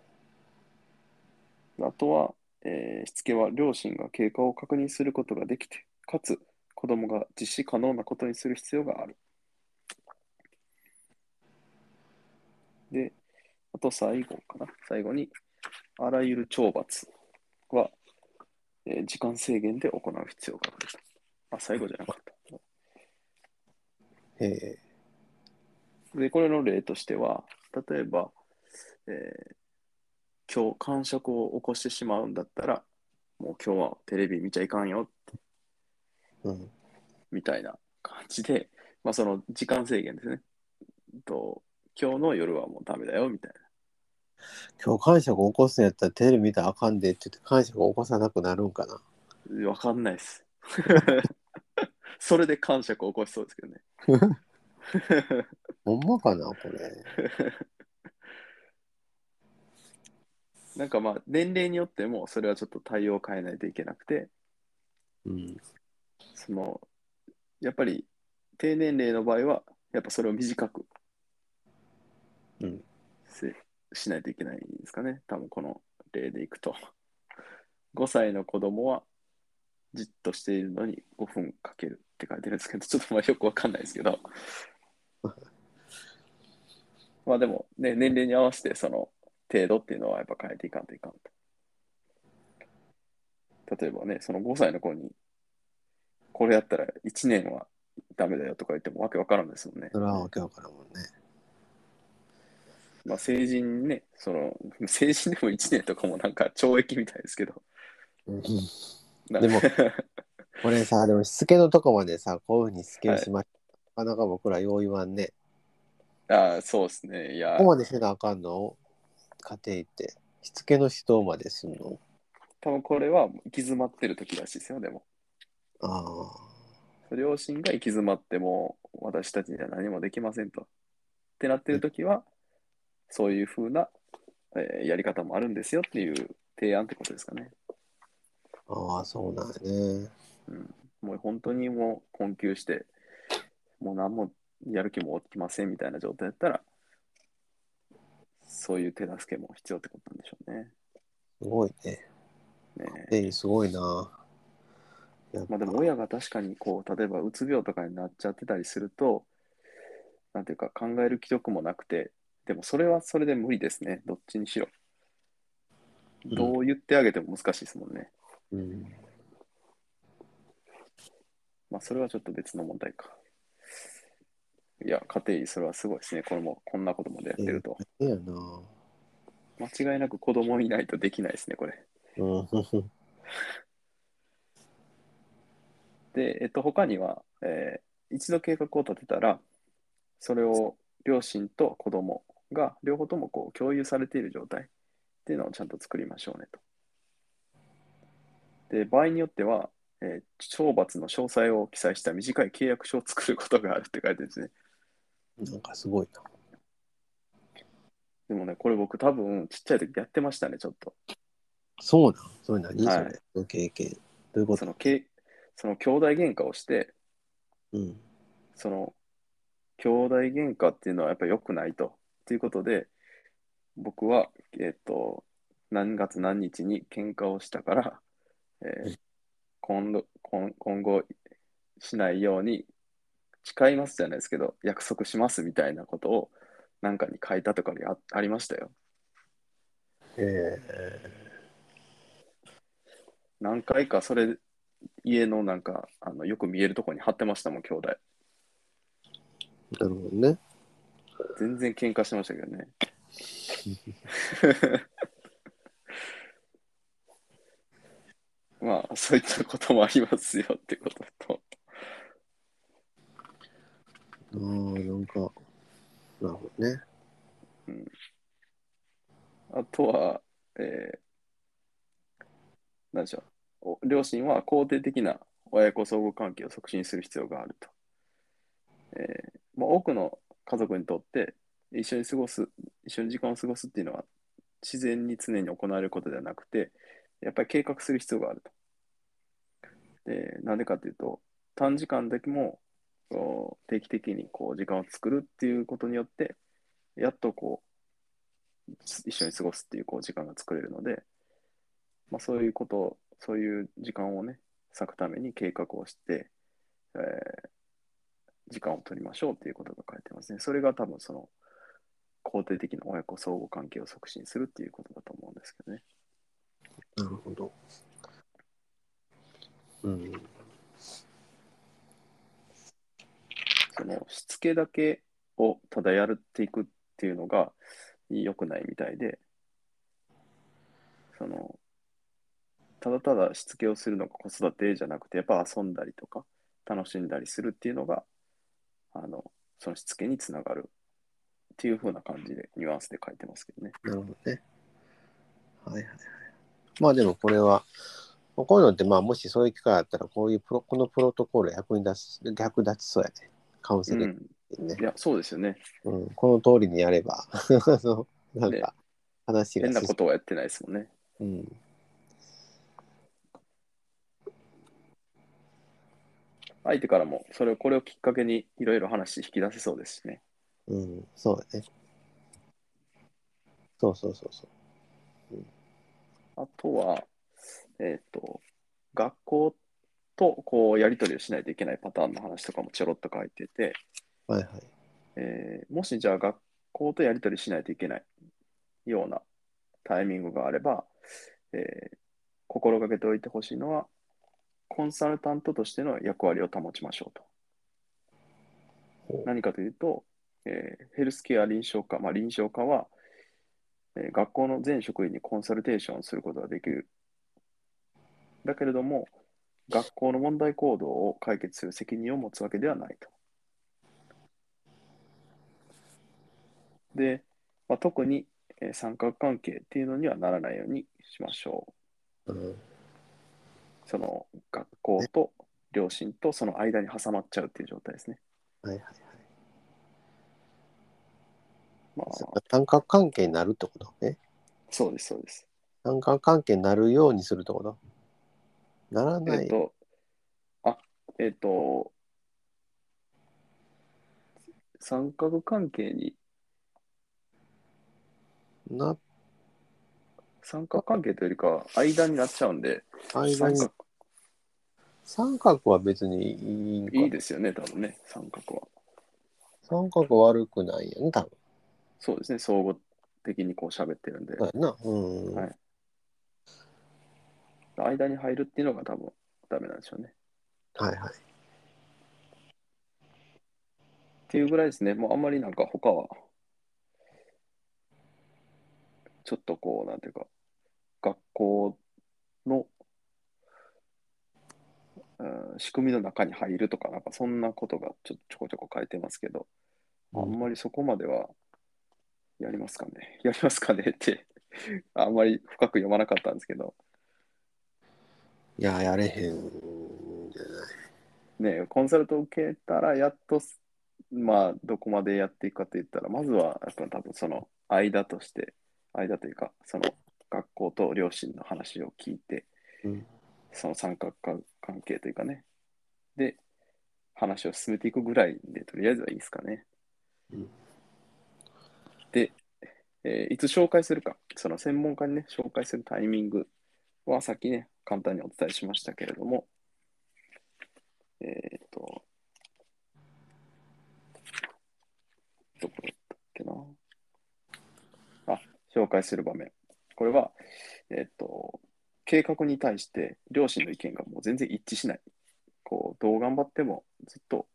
A: あとは、えーしつけは両親が経過を確認することができて、かつ子供が実施可能なことにする必要がある。で、あと最後かな。最後に、あらゆる懲罰は、えー時間制限で行う必要があると。あ、最後じゃなかった。
B: え
A: で、これの例としては、例えば、えー今日、感触を起こしてしまうんだったら、もう今日はテレビ見ちゃいかんよ、
B: ーうん。
A: みたいな感じで、まあ、その時間制限ですね。と今日の夜はもうダメだよ、みたい
B: 今日感触起こすんやったらテレビ見たらあかんでって言って感触起こさなくなるんかな。
A: な。わかんないです。それで感触を起こしそうですけどね。
B: ほんまかなこれ。
A: なんかまあ、年齢によっても、それはちょっと対応を変えないといけなくて、
B: うん。
A: その、やっぱり低年齢の場合は、やっぱそれを短く
B: うん。
A: しないといけないんですかね。多分この例でいくと。5歳の子供はじっとしているのに5分かけるって書いてるんですけど、ちょっとまあよくわかんないですけど。まあでもね、年齢に合わせてその程度っていうのはやっぱ変えていかんといかんと。例えばね、その5歳の子に、これやったら1年はダメだよとか言ってもわけわからんですもんね。
B: それはわけわからんもんね。
A: まあ成人ね、その、成人でも1年とかもなんか懲役みたいですけど。
B: でもこれさ、でもしつけのとこまでさ、こういうふうにしつけしました。なかなか僕らよう言わんね。
A: ああ、そうですね。いや
B: ここ、までせなあかんの？家庭って。しつけの指導まですんの？
A: 多分これは行き詰まってる時らしいですよ、でも。
B: ああ。
A: 両親が行き詰まっても、私たちには何もできませんと。ってなってる時は、そういうふうな、えーやり方もあるんですよっていう提案ってことですかね。
B: ああ、そうなんやね。
A: うん、もう本当にもう困窮して、もう何もやる気も起きませんみたいな状態だったら、そういう手助けも必要ってことなんでしょうね。
B: すごいね。
A: ね
B: ええ、すごいな。
A: まあでも親が確かにこう、例えばうつ病とかになっちゃってたりすると、なんていうか考える気力もなくて、でもそれはそれで無理ですね。どっちにしろ。
B: うん
A: どう言ってあげても難しいですもんね。
B: うん。
A: まあそれはちょっと別の問題か。いや、家庭医、それはすごいですね。これも、こんなことまでやってると。
B: ええやな。
A: 間違いなく子供いないとできないですね、これ。
B: うん。
A: で、えっと、他には、えー一度計画を立てたら、それを両親と子供が両方ともこう共有されている状態っていうのをちゃんと作りましょうねと。で、場合によっては、えー懲罰の詳細を記載した短い契約書を作ることがあるって書いてるんですね。
B: なんかすごいな。
A: でもね、これ僕多分ちっちゃい時やってましたね、ちょっと。
B: そうなん。それ何、
A: はい
B: それの経験。どういうこと？
A: そのけその兄弟喧嘩をして、
B: うん。
A: その兄弟喧嘩っていうのはやっぱり良くないと。ということで、僕は、えっ、と、何月何日に喧嘩をしたから、えー今度今今後しないように誓いますじゃないですけど、約束しますみたいなことをなんかに書いたとかにあありましたよ。
B: え
A: 何回かそれ、家のなんかあのよく見えるところに貼ってましたもん、兄弟。
B: ー、なるほどね。
A: 全然喧嘩してましたけどね。まあ、そういったこともありますよってことと、
B: ああ、なんか、なるほどね。
A: あとは、えー、なんでしょうお、両親は肯定的な親子相互関係を促進する必要があると。えーまあ、多くの家族にとって、一緒に過ごす、一緒に時間を過ごすっていうのは、自然に常に行われることではなくて、やっぱり計画する必要があると。で、なんでかっていうと、短時間だけも定期的にこう時間を作るっていうことによって、やっとこう、一緒に過ごすっていうこう時間が作れるので、まあ、そういうこと、そういう時間をね、割くために計画をして、えー時間を取りましょうっていうことが書いてますね。それが多分その、肯定的な親子相互関係を促進するっていうことだと思うんですけどね。
B: なるほど。うん。
A: そのしつけだけをただやっていくっていうのが良くないみたいで、その、ただただしつけをするのが子育てじゃなくて、やっぱ遊んだりとか、楽しんだりするっていうのが、あの、そのしつけにつながるっていう風な感じで、ニュアンスで書いてますけどね。
B: なるほどね。はいはいはい。まあでもこれは、こういうのってまあもしそういう機会あったら、こういうプロ、このプロトコール役に立つ、役立ちそうやね。カウンセリン
A: うん。
B: グね
A: い。や、そうですよね。
B: うん、この通りにやれば、なん
A: ね
B: か話が
A: 変な
B: 進
A: ことはやってないですもんね。
B: うん。
A: 相手からも、それを、これをきっかけにいろいろ話引き出せそうですしね。
B: うん、そうだね。そうそうそうそう。
A: あとは、えっ、と、学校とこうやり取りをしないといけないパターンの話とかもちょろっと書いてて、
B: はいはい。
A: えーもしじゃあ学校とやり取りしないといけないようなタイミングがあれば、えー心がけておいてほしいのは、コンサルタントとしての役割を保ちましょうと。何かというと、えーヘルスケア臨床科、まあ、臨床科は、えー学校の全職員にコンサルテーションをすることができる。だけれども、学校の問題行動を解決する責任を持つわけではないと。で、まあ、特に、えー三角関係っていうのにはならないようにしましょう。
B: うん、
A: その学校と両親とその間に挟まっちゃうっていう状態ですね。
B: はいはいはい。
A: まあ、
B: 三角関係になるってことね。
A: そうです、そうです。
B: 三角関係になるようにするってこと？なら
A: えっ、
B: ない。
A: と、あ、えっ、と、三角関係に、
B: な、
A: 三角関係というよりかは間になっちゃうんで、
B: 間に
A: 三角
B: 三角は別にいいんか
A: いいですよね、多分ね、三角は。
B: 三角悪くないよね、多分。
A: そうですね、相互的にこう喋ってるんで、
B: そうやな。うん。
A: はい間に入るっていうのが多分ダメなんでしょうね。
B: はいはい。
A: っていうぐらいですね。もうあんまりなんか他は、ちょっとこう、なんていうか、学校の、うん仕組みの中に入るとか、なんかそんなことがちょちょこちょこ書いてますけど、あんまりそこまではやりますかね。やりますかねって、あんまり深く読まなかったんですけど、
B: いや、やれへんじゃない。
A: ね、コンサルトを受けたら、やっと、まあ、どこまでやっていくかといったら、まずは、やっぱ多分その間として、間というか、その学校と両親の話を聞いて、
B: うん。
A: その三角関関係というかね、で、話を進めていくぐらいで、とりあえずはいいですかね。
B: うん
A: で、えーいつ紹介するか、その専門家にね、紹介するタイミングはさっきね、簡単にお伝えしましたけれども、えっ、と、どこだったっけな。あ、紹介する場面。これは、えっ、と、計画に対して両親の意見がもう全然一致しない。こう、どう頑張ってもずっと、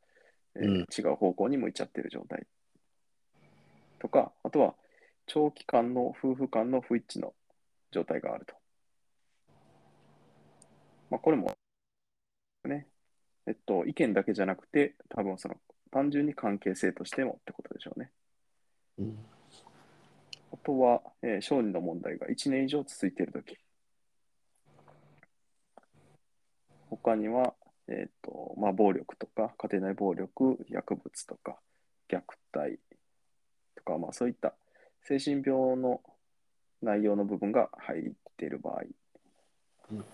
A: えー
B: うん
A: 違う方向に向いちゃってる状態。とか、あとは、長期間の夫婦間の不一致の状態があると。まあ、これも、ね、えっと、意見だけじゃなくて、多分その、単純に関係性としてもってことでしょうね。
B: うん。
A: あとは、えー小児の問題が1年以上続いているとき。他には、えっ、と、まあ、暴力とか、家庭内暴力、薬物とか、虐待とか、まあ、そういった精神病の内容の部分が入っている場合。
B: うん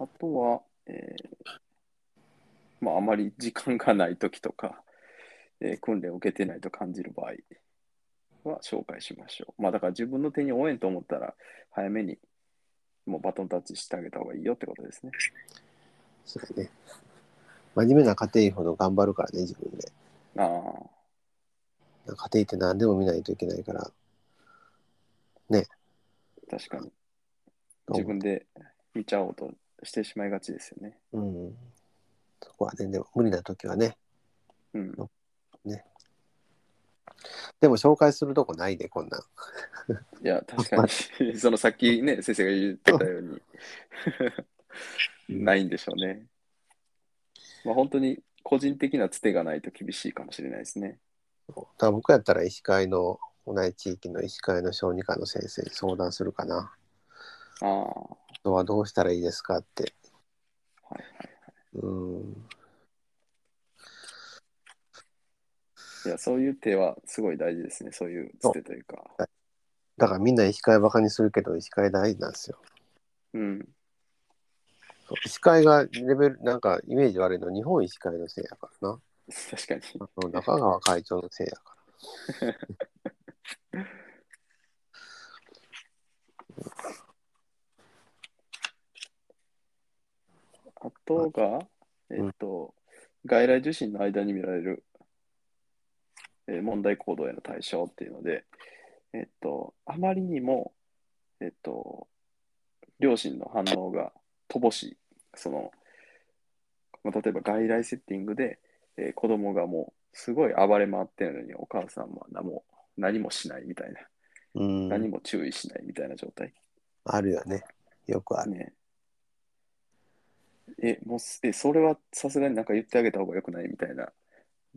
A: あとは、えーまあ、あまり時間がないときとか、えー訓練を受けてないと感じる場合は紹介しましょう。まあ、だから自分の手に負えんと思ったら、早めにもうバトンタッチしてあげた方がいいよってことですね。
B: そうやね。真面目な家庭員ほど頑張るからね、自分で。
A: ああ、
B: 家庭って何でも見ないといけないから。
A: 確かに。自分で見ちゃおうとしてしまいがちですよね。
B: うん。そこはね、でも無理な時はね。
A: うん。
B: でも紹介するとこないで、こんなん。
A: いや、確かに、そのさっきね、先生が言ってたように、ないんでしょうね。まあ、本当に個人的なつてがないと厳しいかもしれないですね。
B: だ僕やったら医師会の、同じ地域の医師会の小児科の先生に相談するかな。
A: ああ、は
B: あとはどうしたらいいですかって。
A: いはい。
B: うん。
A: いや、そういう手はすごい大事ですね。そういうつてというか。
B: だからみんな医師会バカにするけど、医師会大事なんですよ。
A: うん。
B: そう医師会がレベル、なんかイメージ悪いの日本医師会のせいやからな。
A: 確かに。
B: あの中川会長のせいやか
A: あとが、えっと、外来受診の間に見られる、えー問題行動への対象っていうので、えっと、あまりにも、えっと、両親の反応が乏しい。その、まあ例えば外来セッティングで、えー子供がもうすごい暴れ回ってるのにお母さんは何も何もしないみたいな、
B: ら。うん。
A: 何も注意しないみたいな状態。
B: あるよね。よくある。
A: ねえ、もうす、え、それはさすがになんか言ってあげた方がよくないみたいな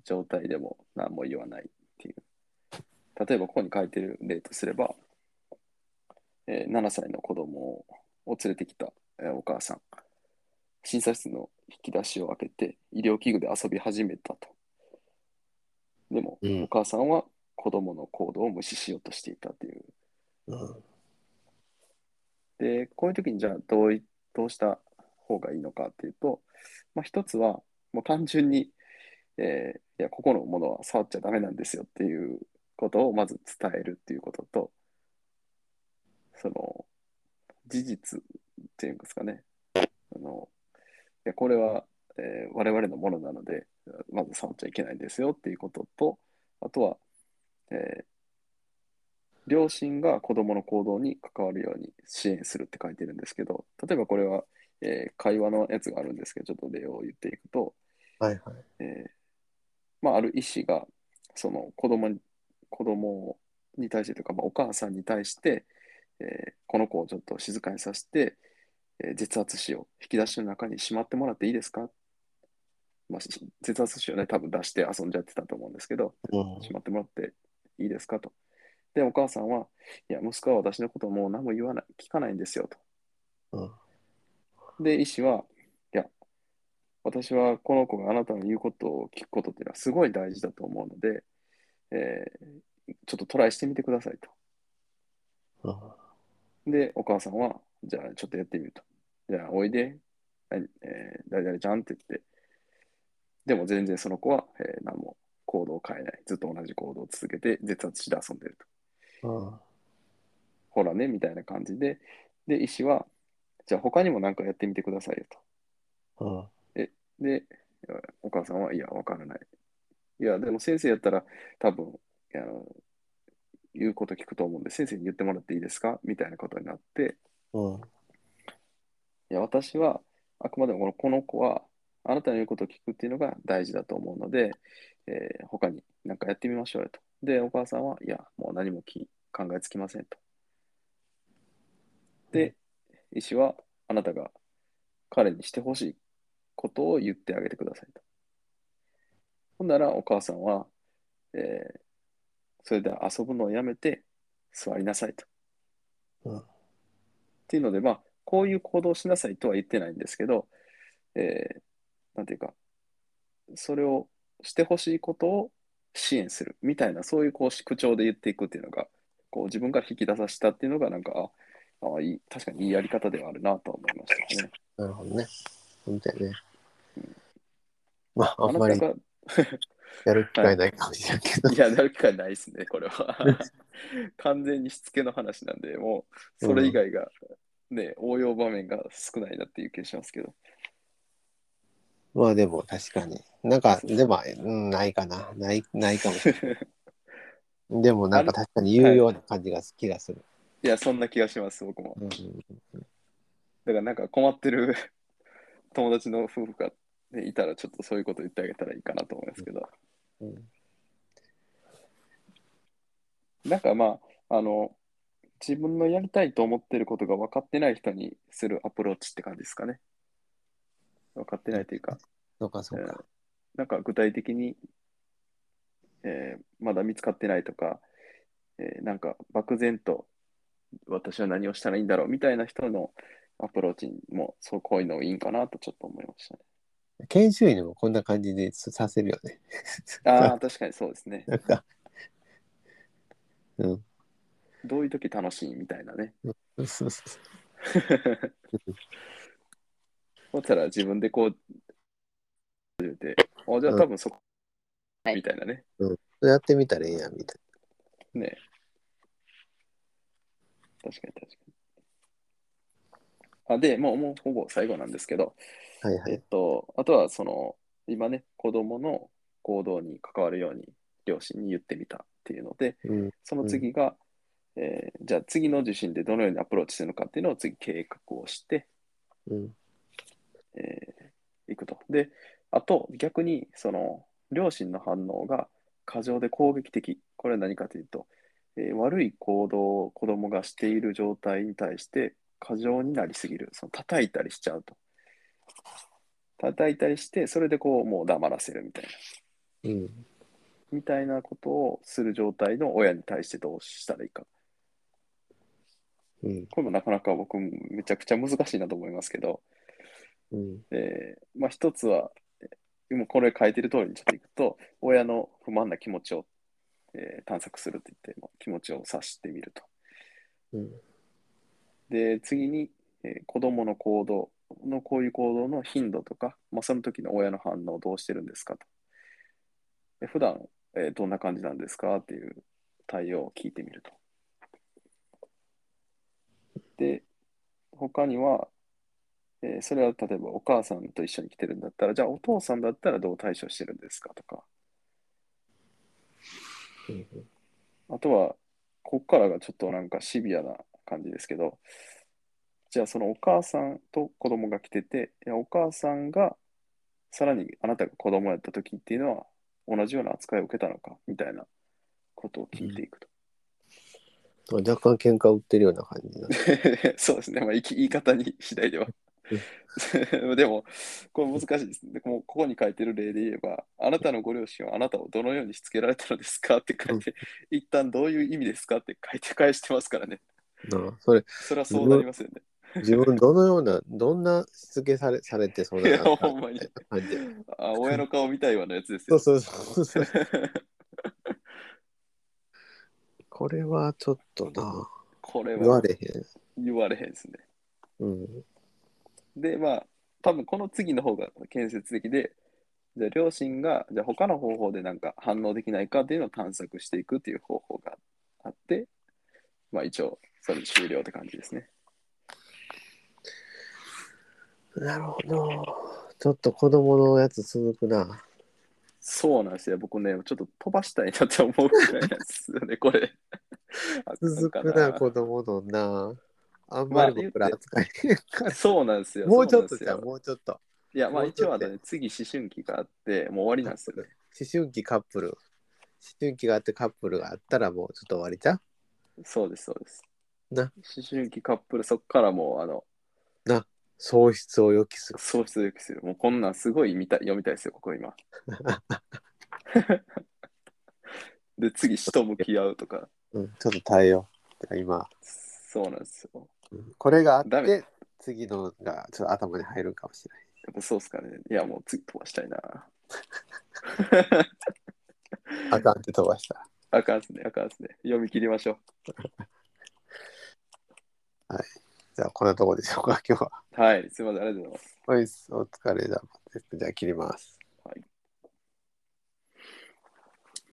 A: 状態でも何も言わないっていう。例えばここに書いてる例とすれば、えー7歳の子供を連れてきた、えーお母さん。診察室の引き出しを開けて医療器具で遊び始めたと。でも、
B: うん
A: お母さんは子供の行動を無視しようとしていたという。
B: うん。
A: で、こういう時にじゃあどういどうした方がいいのかっていうと、まあ、一つはもう単純に、えーいや、ここのものは触っちゃダメなんですよっていうことをまず伝えるっていうことと、その事実っていうんですかね、あのいやこれは、えー我々のものなので、まず触っちゃいけないんですよっていうことと、あとは、えー両親が子供の行動に関わるように支援するって書いてるんですけど、例えばこれは、えー会話のやつがあるんですけど、ちょっと例を言っていくと、
B: はいはい。
A: えーまあ、ある医師がその子供に子供に対してというか、まあ、お母さんに対して、えーこの子をちょっと静かにさせて、えー絶圧子を引き出しの中にしまってもらっていいですか、まあ、し絶圧子をね、多分出して遊んじゃってたと思うんですけど、
B: うん
A: しまってもらっていいですかと。で、お母さんは、いや、息子は私のことをもう何も言わない、聞かないんですよと。
B: うん。
A: で、医師は、私はこの子があなたの言うことを聞くことっていうのはすごい大事だと思うので、えーちょっとトライしてみてください
B: うん。
A: と。で、お母さんは、じゃあちょっとやってみると。じゃあ、おいで、えー、誰々ちゃんって言って、でも全然その子は、えー何も行動を変えない。ずっと同じ行動を続けて、絶圧して遊んでると。
B: うん。
A: ほらね、みたいな感じで、で、医師は、じゃあ他にも何かやってみてくださいよと。
B: うん。
A: で、お母さんは、いや、わからない。いや、でも先生やったら、多分、あの言うこと聞くと思うんで、先生に言ってもらっていいですか？みたいなことになって、
B: うん。
A: いや、私は、あくまでもこのこの子は、あなたの言うことを聞くっていうのが大事だと思うので、えー他に何かやってみましょうよと。で、お母さんは、いや、もう何もき考えつきませんと。で、医師は、あなたが彼にしてほしいことを言ってあげてくださいと。ほんなら、お母さんは、えーそれで遊ぶのをやめて座りなさいと。
B: うん
A: っていうので、まあ、こういう行動をしなさいとは言ってないんですけど、えーなんていうか、それをしてほしいことを支援するみたいな、そういうこう口調で言っていくっていうのが、こう自分から引き出させたっていうのが、なんか、ああいい、確かにいいやり方ではあるなと思いましたね。
B: なるほどね。本当やね。まあ、あんまり やる機会ないかもしれんけど。
A: いや、なる機会ないですね、これは。完全にしつけの話なんで、もう、それ以外が、ね、応用場面が少ないなっていう気がしますけど。
B: まあでも確かに。なんか、でも、うん、ないかな。ない、ないかもしれない。でもなんか確かに言うような感じが気がする。
A: いや、そんな気がします、僕も。
B: うん
A: だからなんか困ってる友達の夫婦が、ね、いたらちょっとそういうこと言ってあげたらいいかなと思いますけど。
B: うん
A: なんかまあ、あの、自分のやりたいと思ってることが分かってない人にするアプローチって感じですかね。分かってないというか、
B: そうかそうか。
A: なんか具体的に、えーまだ見つかってないとか、えーなんか漠然と私は何をしたらいいんだろうみたいな人のアプローチもそうこういうのいいんかなとちょっと思いましたね。
B: 研修医にもこんな感じでさせるよね。
A: ああ、確かにそうですね。
B: なんか、うん。
A: どういう時楽しいみたいなね。
B: そうそうそう
A: そしたら自分でこう、言うて、あじゃあ多分そこ、みたいなね。
B: やってみたらええやんみたい
A: ね確かに確かに。あで、もう、もうほぼ最後なんですけど、
B: な。はいはい。
A: えっと、あとはその、今ね、子供の行動に関わるように両親に言ってみたっていうので、
B: うん。
A: その次が、えーじゃあ次の受診でどのようにアプローチするのかっていうのを次計画をして、
B: うん。
A: えーいくと。で、あと逆にその両親の反応が過剰で攻撃的。これは何かというと、えー悪い行動を子供がしている状態に対して過剰になりすぎる。その叩いたりしちゃうと。叩いたりして、それでこうもう黙らせるみたいな。
B: うん。
A: みたいなことをする状態の親に対してどうしたらいいか。
B: うん。
A: これもなかなか僕めちゃくちゃ難しいなと思いますけど、
B: うん。
A: えーまあ一つは、えー今これ書いてる通りにちょっといくと、親の不満な気持ちを、えー探索するって言って、まあ気持ちを察してみると。
B: うん。
A: で、次に、えー子供の行動のこういう行動の頻度とか、まあ、その時の親の反応をどうしてるんですかと。で普段、えーどんな感じなんですかっていう対応を聞いてみると。で、他には、えーそれは例えばお母さんと一緒に来てるんだったら、じゃあお父さんだったらどう対処してるんですかとか、
B: うん。
A: あとは、こっからがちょっとなんかシビアな感じですけど、じゃあそのお母さんと子供が来てて、いやお母さんがさらにあなたが子供やった時っていうのは同じような扱いを受けたのかみたいなことを聞いていくと。
B: 若干喧嘩売ってるような感じだ。
A: そうですね、まあ、言い言い方に次第では。でも、これ難しいですね。もうここに書いてる例で言えば、あなたのご両親はあなたをどのようにしつけられたのですかって書いて、一旦どういう意味ですかって書いて返してますからね。
B: なあそれ、
A: それはそうなりますよね。
B: 自分どのような、どんなしつけされされてそう
A: いや
B: な
A: ほんまに
B: 感じ。
A: あ親の顔見たいわのやつですよ。
B: そうそうそうそう。これはちょっとな、
A: これ
B: 言わ
A: は
B: れへん。
A: 言われへんですね。
B: うん。
A: で、まあ、多分この次の方が建設的で、じゃあ両親が、じゃあ他の方法でなんか反応できないかっていうのを探索していくっていう方法があって、まあ一応、それで終了って感じですね。
B: なるほど。ちょっと子供のやつ続くな。
A: そうなんですよ。僕ね、ちょっと飛ばしたいなって思うくらいなんですよね、これ。あ
B: 続く
A: か
B: な、子供のな。あんまり僕ら扱いへんから。
A: そうなんですよ。
B: もうちょっとじゃもうちょっと。
A: いや、まあ一応あとね、次思春期があって、もう終わりなんですよね。
B: 思春期カップル。思春期があってカップルがあったらもうちょっと終わりじゃん
A: そうです、そうです。
B: な
A: 思春期カップル、そっからもう、あの、
B: 喪失を予期する。
A: 喪失予期する。もうこんなんすごい見た読みたいですよ、ここ今。で、次、死と向き合うとか。
B: うん、ちょっと耐えよう。今、
A: そうなんですよ。
B: うんこれがあって、次のがちょっと頭に入るかもしれない。
A: やっぱそうっすかね。いや、もう次飛ばしたいな。
B: あかんって飛ばした。
A: あかんっすね、あかんっすね。読み切りましょ
B: じゃあ、こんなとこでしょうか、今日は。
A: う。はい、すいません、ありがとうございます。
B: はい、お疲れ様です。じゃあ、切ります。